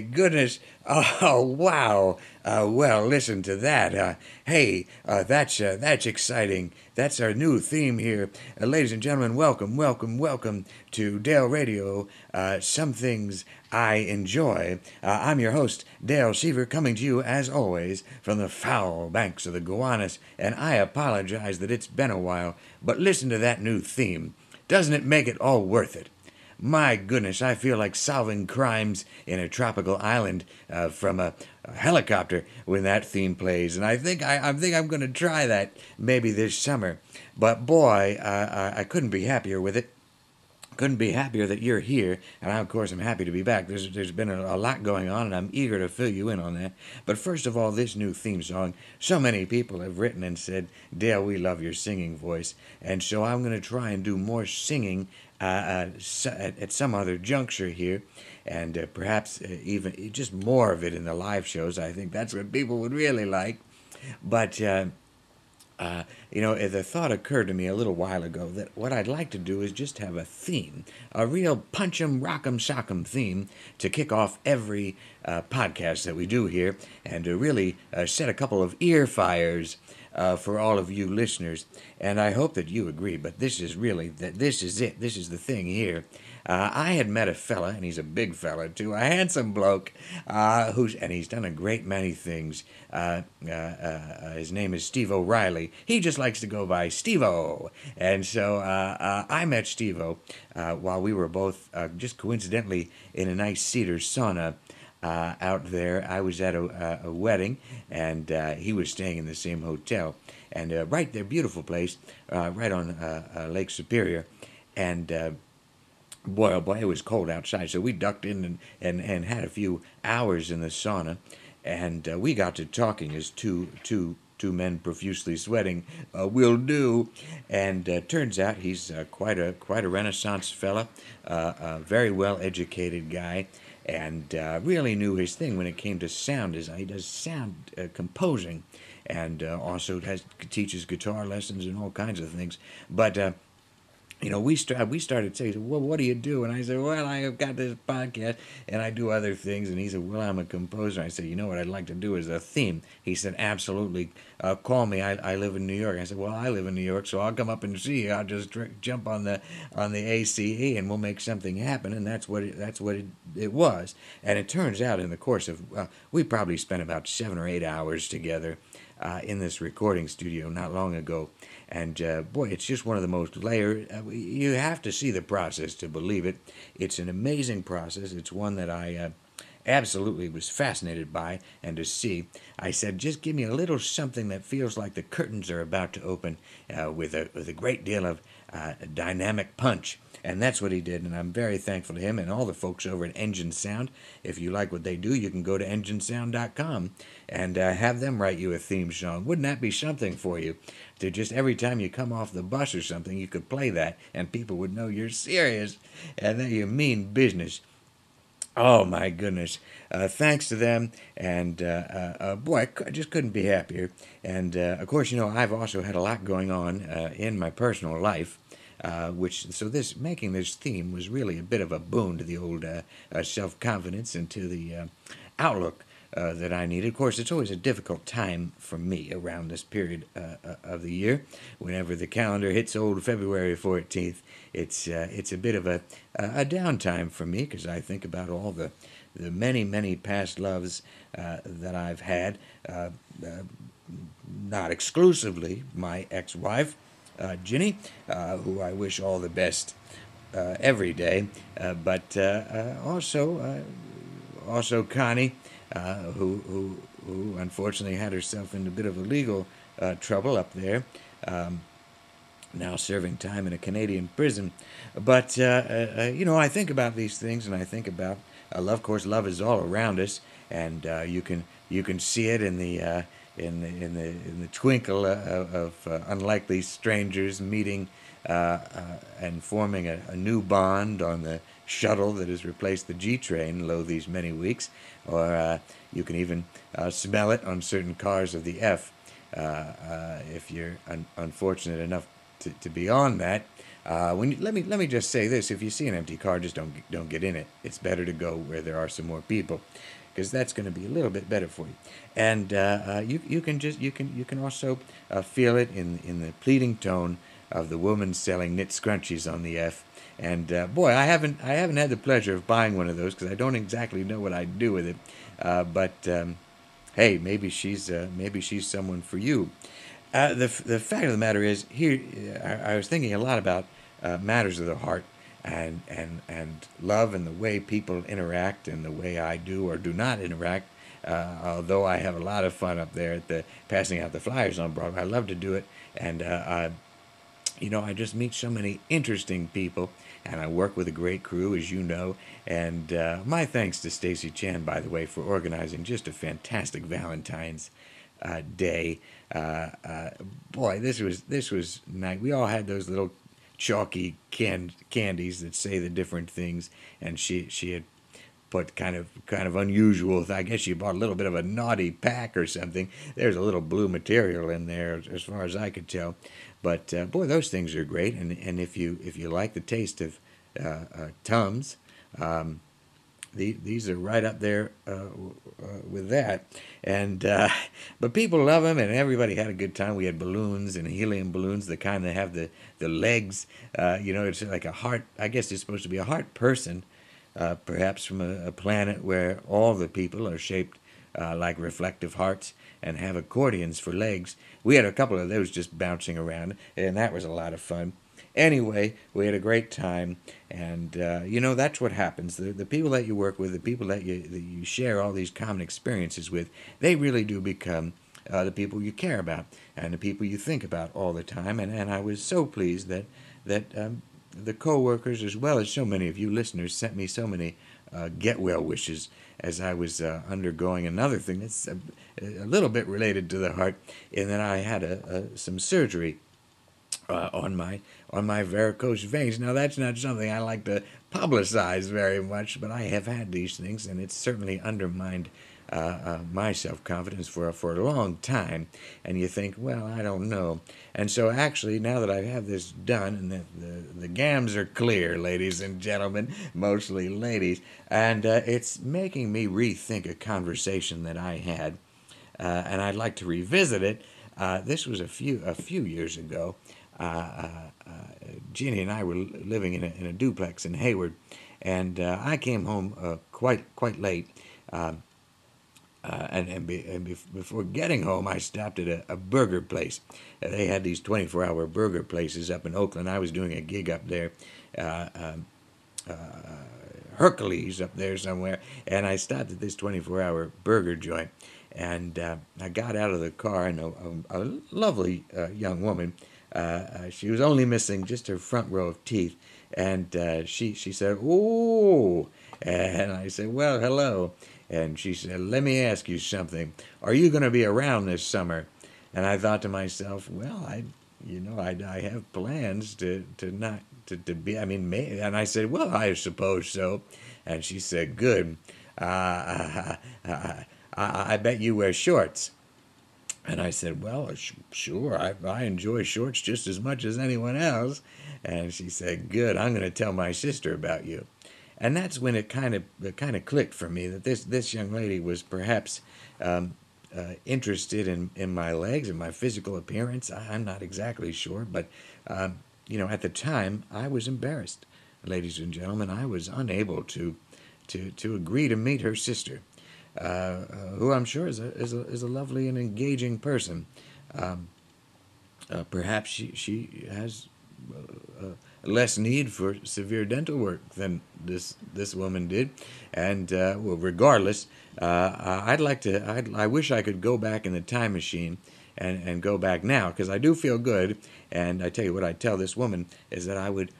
Goodness! Oh wow! Uh, well, listen to that. Uh, hey, uh, that's uh, that's exciting. That's our new theme here, uh, ladies and gentlemen. Welcome, welcome, welcome to Dale Radio. Uh, some things I enjoy. I'm your host, Dale Seaver, coming to you as always from the foul banks of the Gowanus, and I apologize that it's been a while. But listen to that new theme. Doesn't it make it all worth it? My goodness, I feel like solving crimes in a tropical island uh, from a, a, helicopter when that theme plays, and I think I, I think I'm going to try that maybe this summer. But boy, uh, I, I couldn't be happier with it couldn't be happier that you're here, and I, of course, am happy to be back. There's there's been a, a, lot going on, and I'm eager to fill you in on that. But first of all, this new theme song. So many people have written and said, "Dale, we love your singing voice," and so I'm going to try and do more singing uh, uh, at, at, some other juncture here, and uh, perhaps uh, even just more of it in the live shows. I think that's what people would really like. But uh, you know, the thought occurred to me a little while ago that what I'd like to do is just have a theme, a real punch 'em, rock 'em, shock 'em theme to kick off every uh, podcast that we do here and to really uh, set a couple of ear fires uh, for all of you listeners. And I hope that you agree, but this is really, that this is it. This is the thing here. Uh, I had met a fella, and he's a big fella too, a handsome bloke, uh, who's and he's done a great many things. Uh, uh, uh his name is Steve O'Reilly. He just likes to go by Steve-O. And so uh, I met Steve-O while we were both just coincidentally in a nice cedar sauna. out there, I was at a, a wedding, and he was staying in the same hotel, and right there, beautiful place, right on Lake Superior, and boy, oh boy, it was cold outside. So we ducked in and, and, and had a few hours in the sauna. And uh, we got to talking as two, two, two men profusely sweating uh, will do. And uh, turns out he's uh, quite, a, quite a Renaissance fella, uh, a very well educated guy. And uh, really knew his thing when it came to sound. Is he does sound composing, and also has teaches guitar lessons and all kinds of things. But you know, we start we started saying, "Well, what do you do?" And I said, "Well, I have got this podcast and I do other things." And he said, "Well, I'm a composer." I said, "You know what I'd like to do is a theme." He said, "Absolutely, uh, call me. I, I live in New York." I said, "Well, I live in New York, so I'll come up and see you. I'll just jump on the on the ACE and we'll make something happen." And that's what it, that's what it, it was. And it turns out, in the course of uh, we probably spent about seven or eight hours together uh, in this recording studio not long ago. And uh, boy, it's just one of the most layered. Uh, you have to see the process to believe it. It's an amazing process. It's one that I uh, absolutely was fascinated by and to see. I said, just give me a little something that feels like the curtains are about to open uh, with, a, with a great deal of uh, dynamic punch. And that's what he did, and I'm very thankful to him and all the folks over at Engine Sound. If you like what they do, you can go to enginesound.com and uh, have them write you a theme song. Wouldn't that be something for you? To just every time you come off the bus or something, you could play that, and people would know you're serious and that you mean business. Oh my goodness! Uh, thanks to them, and uh, uh, uh boy, I just couldn't be happier. And uh, of course, you know, I've also had a lot going on in my personal life. Which so this making this theme was really a bit of a boon to the old self confidence and to the outlook uh, that I need. Of course, it's always a difficult time for me around this period of the year. Whenever the calendar hits old February fourteenth, it's it's a bit of a a downtime for me because I think about all the the many many past loves that I've had. not exclusively my ex-wife, uh, Ginny, uh, who I wish all the best uh, every day, uh, but uh, also also Connie, who, who who unfortunately had herself in a bit of a legal trouble up there. Um, now serving time in a Canadian prison. But, uh, uh, you know, I think about these things and I think about uh, love. Of course, love is all around us, and you, can, you can see it in the in the, in the, in the twinkle of, of uh, unlikely strangers meeting uh, uh, and forming a, a, new bond on the shuttle that has replaced the G train, lo these many weeks, or uh, you can even uh, smell it on certain cars of the F if you're un- unfortunate enough to, to be on that. Uh, when you, let me let me just say this: if you see an empty car, just don't don't get in it. It's better to go where there are some more people, because that's going to be a little bit better for you. And uh, uh, you you can just you can you can also uh, feel it in in the pleading tone of the woman selling knit scrunchies on the F. And uh, boy, I haven't I haven't had the pleasure of buying one of those because I don't exactly know what I'd do with it. Uh, but um, hey, maybe she's maybe she's someone for you. Uh, the the fact of the matter is, here I, I was thinking a lot about uh, matters of the heart and and and love and the way people interact and the way I do or do not interact. Uh, although I have a lot of fun up there at the passing out the flyers on Broadway, I love to do it, and uh, I, you know, I just meet so many interesting people, and I work with a great crew, as you know. And uh, my thanks to Stacy Chan, by the way, for organizing just a fantastic Valentine's uh, Day uh, uh, boy, this was this was nice. We all had those little chalky can candies that say the different things, and she she had put kind of kind of unusual. I guess she bought a little bit of a naughty pack or something. There's a little blue material in there, as far as I could tell. But uh, boy, those things are great. And and if you if you like the taste of uh, uh, Tums, um, the, these are right up there uh, uh, with that. And uh, but people love them, and everybody had a good time. We had balloons and helium balloons, the kind that have the the legs. Uh, you know, it's like a heart. I guess it's supposed to be a heart person, uh, perhaps from a, a, planet where all the people are shaped uh, like reflective hearts and have accordions for legs. We had a couple of those just bouncing around, and that was a lot of fun. Anyway, we had a great time, and uh, you know that's what happens. The the people that you work with, the people that you that you share all these common experiences with, they really do become uh, the people you care about and the people you think about all the time. And and I was so pleased that that um, the coworkers, as well as so many of you listeners, sent me so many uh, get well wishes as I was uh, undergoing another thing that's a, a, little bit related to the heart, in that I had a, a some surgery uh, on my on my varicose veins. Now that's not something I like to publicize very much, but I have had these things, and it's certainly undermined uh, uh, my self confidence for for a long time. And you think, well, I don't know. And so actually, now that I have had this done, and the the, the gams are clear, ladies and gentlemen, mostly ladies, and uh, it's making me rethink a conversation that I had, uh, and I'd like to revisit it. Uh, this was a few a few years ago. Uh, uh, Jeannie and I were living in a, in a duplex in Hayward, and uh, I came home quite quite late. Um, uh, and and, be, and before getting home, I stopped at a, a burger place. Uh, they had these 24 hour burger places up in Oakland. I was doing a gig up there, uh, um, Hercules up there somewhere, and I stopped at this 24 hour burger joint. And I got out of the car, and a, a, a lovely young woman uh, uh, she was only missing just her front row of teeth, and uh, she she said, "Oh," and I said, "Well, hello," and she said, "Let me ask you something. Are you going to be around this summer?" And I thought to myself, "Well, I." You know, I, I have plans to, to not to, to be. I mean, may, and I said, "Well, I suppose so." And she said, "Good. Uh, uh, uh, I, I bet you wear shorts." And I said, Well, sure, I, I enjoy shorts just as much as anyone else. And she said, Good, I'm going to tell my sister about you. And that's when it kind of it kind of clicked for me that this, this young lady was perhaps um, uh, interested in, in my legs and my physical appearance. I'm not exactly sure, but um, you know, at the time, I was embarrassed, ladies and gentlemen. I was unable to to to agree to meet her sister. Uh, uh, who I'm sure is a, is a, is a lovely and engaging person. Um, uh, perhaps she, she has less need for severe dental work than this this woman did, and uh, well, regardless, uh, I'd like to. I'd, i wish I could go back in the time machine and and go back now because I do feel good. And I tell you what, I tell this woman is that I would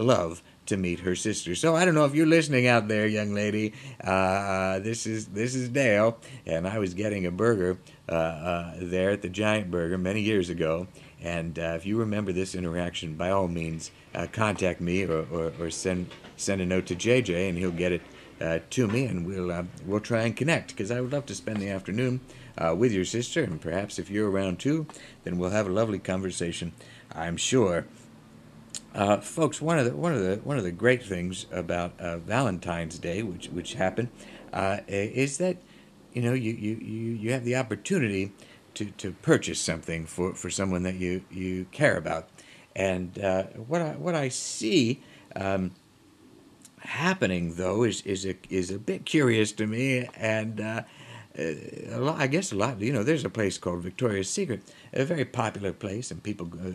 love to meet her sister. So I don't know if you're listening out there, young lady. Uh, uh, this is this is Dale, and I was getting a burger uh, uh there at the Giant Burger many years ago. And uh, if you remember this interaction, by all means, uh, contact me or, or, or, send send a note to JJ, and he'll get it to me, and we'll we'll try and connect. Because I would love to spend the afternoon with your sister, and perhaps if you're around too, then we'll have a lovely conversation. I'm sure Uh, folks, one of the one of the one of the great things about uh, Valentine's Day, which which happened, uh, is that you know you, you, you, you have the opportunity to, to purchase something for, for someone that you, you care about, and uh, what I what I see um, happening though is is a is a bit curious to me, and uh, a lot, I guess a lot. You know, there's a place called Victoria's Secret, a very popular place, and people go,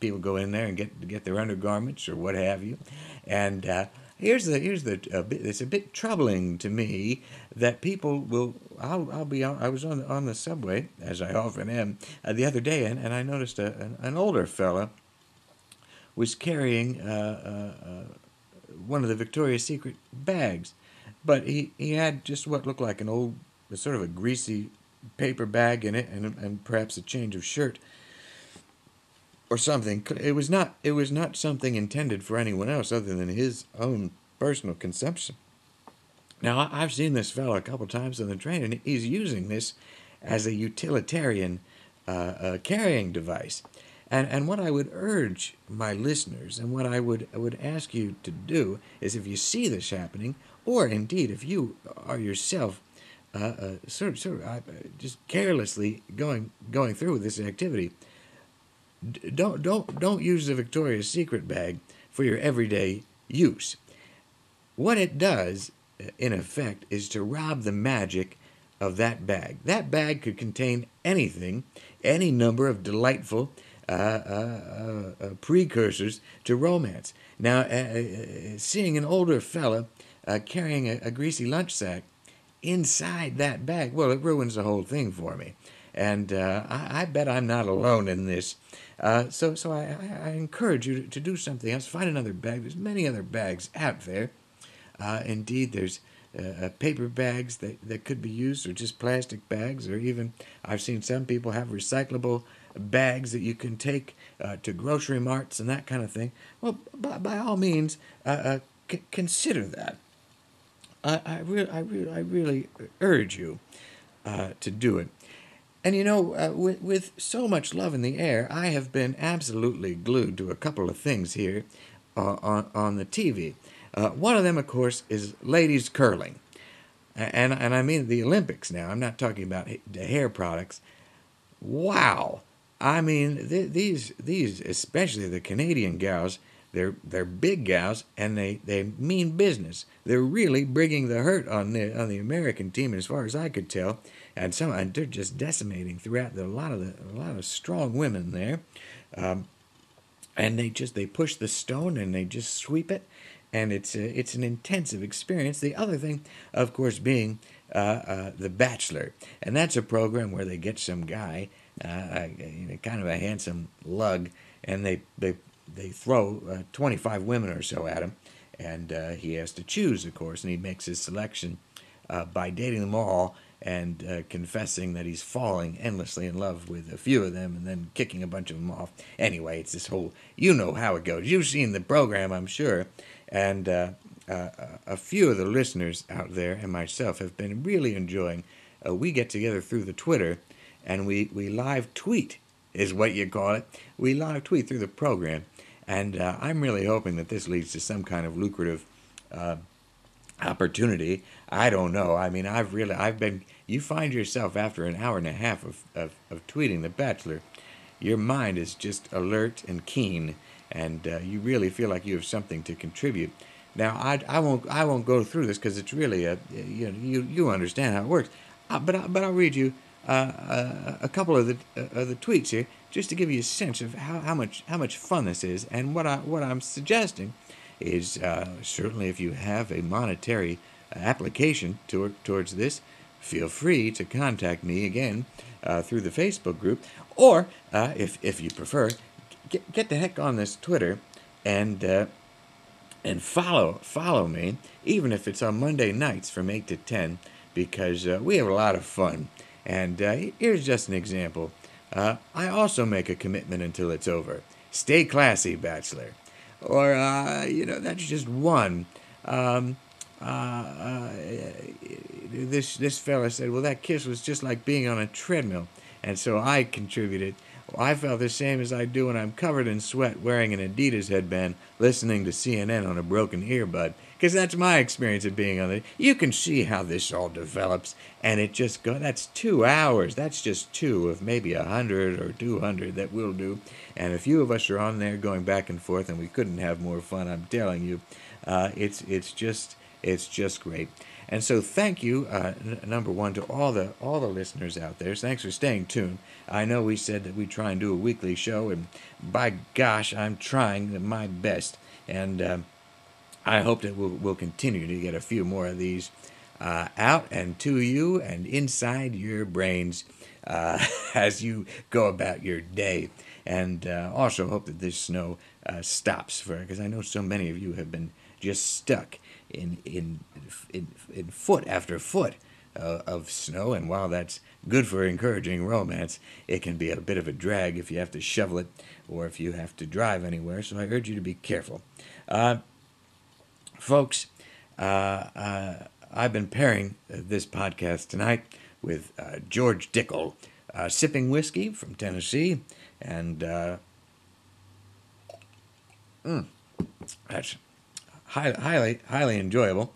people go in there and get get their undergarments or what have you. And uh, here's the here's the it's a bit troubling to me that people will. I'll, I'll be I was on on the subway as I often am uh, the other day, and, and I noticed a, an, an older fella was carrying uh, uh, uh one of the Victoria's Secret bags, but he, he had just what looked like an old sort of a greasy paper bag in it and, and perhaps a change of shirt or something. It was not it was not something intended for anyone else other than his own personal consumption. Now I've seen this fellow a couple times on the train, and he's using this as a utilitarian uh, uh, carrying device. And and what I would urge my listeners, and what I would I would ask you to do is, if you see this happening, or indeed if you are yourself uh, uh, sort of, sort of uh, just carelessly going going through with this activity. Don't don't don't use the Victoria's Secret bag for your everyday use. What it does, uh, in effect, is to rob the magic of that bag. That bag could contain anything, any number of delightful uh, uh, uh, precursors to romance. Now, seeing an older fella carrying a, a greasy lunch sack inside that bag, well, it ruins the whole thing for me. And uh, I, I, bet I'm not alone in this. Uh, so, so I, I, encourage you to, to, do something else. Find another bag. There's many other bags out there. Uh, indeed, there's uh, uh, paper bags that, that could be used, or just plastic bags, or even I've seen some people have recyclable bags that you can take uh, to grocery marts and that kind of thing. Well, by, by all means, c- consider that. I, I, re- I, re- I really urge you uh, to do it. And you know, uh, with, with so much love in the air, I have been absolutely glued to a couple of things here uh, on, on the TV. Uh, one of them, of course, is ladies curling. And, and I mean the Olympics now. I'm not talking about the hair products. Wow. I mean, th- these, these, especially the Canadian gals, they're they're big gals and they, they mean business. They're really bringing the hurt on the on the American team, as far as I could tell. And some and they're just decimating throughout the, a lot of the a lot of strong women there. Um, and they just they push the stone and they just sweep it, and it's a, it's an intensive experience. The other thing, of course, being uh, uh, the Bachelor, and that's a program where they get some guy, uh, kind of a handsome lug, and they they they throw uh, 25 women or so at him, and uh, he has to choose, of course, and he makes his selection uh, by dating them all and uh, confessing that he's falling endlessly in love with a few of them and then kicking a bunch of them off. Anyway, it's this whole, you know how it goes. You've seen the program, I'm sure, and uh, uh, a few of the listeners out there and myself have been really enjoying. we get together through the Twitter and we, we live tweet, is what you call it. We live tweet through the program and uh, I'm really hoping that this leads to some kind of lucrative uh, opportunity. I don't know. I mean, I've really, I've been, you find yourself after an hour and a half of, of, of tweeting The Bachelor, your mind is just alert and keen, and uh, you really feel like you have something to contribute. Now, I, I won't I won't go through this because it's really a you know you you understand how it works, uh, but I, but I'll read you uh, uh a couple of the of the tweets here just to give you a sense of how, how much how much fun this is. And what I what I'm suggesting is uh, certainly if you have a monetary application to, towards this, feel free to contact me again uh, through the Facebook group, or uh, if if you prefer, get, get the heck on this Twitter and uh, and follow follow me, even if it's on Monday nights from eight to ten, because uh, we have a lot of fun. And uh, here's just an example. Uh, I also make a commitment until it's over. Stay classy, bachelor. Or, uh, you know, that's just one. Um, uh, uh, this this fella said, well, that kiss was just like being on a treadmill, and so I contributed. I felt the same as I do when I'm covered in sweat wearing an Adidas headband listening to CNN on a broken earbud. Because that's my experience of being on it. You can see how this all develops, and it just go. That's two hours. That's just two of maybe a hundred or two hundred that we'll do. And a few of us are on there going back and forth, and we couldn't have more fun. I'm telling you, uh, it's it's just it's just great. And so, thank you, uh, n- number one, to all the all the listeners out there. Thanks for staying tuned. I know we said that we try and do a weekly show, and by gosh, I'm trying my best. And uh, I hope that we'll, we'll continue to get a few more of these uh, out and to you and inside your brains uh, as you go about your day. And uh, also hope that this snow uh, stops for because I know so many of you have been just stuck in in in, in foot after foot uh, of snow. And while that's good for encouraging romance, it can be a bit of a drag if you have to shovel it or if you have to drive anywhere. So I urge you to be careful. Uh, folks, uh, uh, I've been pairing this podcast tonight with uh, George Dickel, uh, sipping whiskey from Tennessee, and uh, mm, that's highly, highly, highly enjoyable.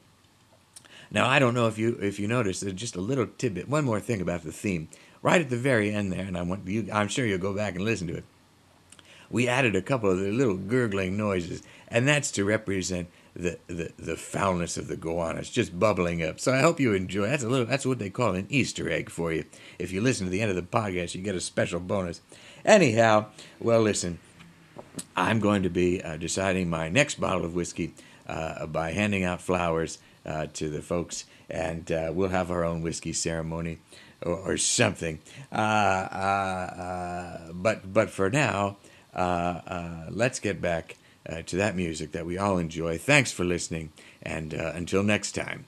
Now, I don't know if you if you noticed, there's just a little tidbit. One more thing about the theme, right at the very end there, and I want you. I'm sure you'll go back and listen to it. We added a couple of the little gurgling noises, and that's to represent the, the, the foulness of the Gowanus just bubbling up. So I hope you enjoy. That's a little. That's what they call an Easter egg for you. If you listen to the end of the podcast, you get a special bonus. Anyhow, well, listen. I'm going to be uh, deciding my next bottle of whiskey uh, by handing out flowers uh, to the folks, and uh, we'll have our own whiskey ceremony or, or something. Uh, uh, but but for now, let's get back Uh, to that music that we all enjoy. Thanks for listening, and uh, until next time.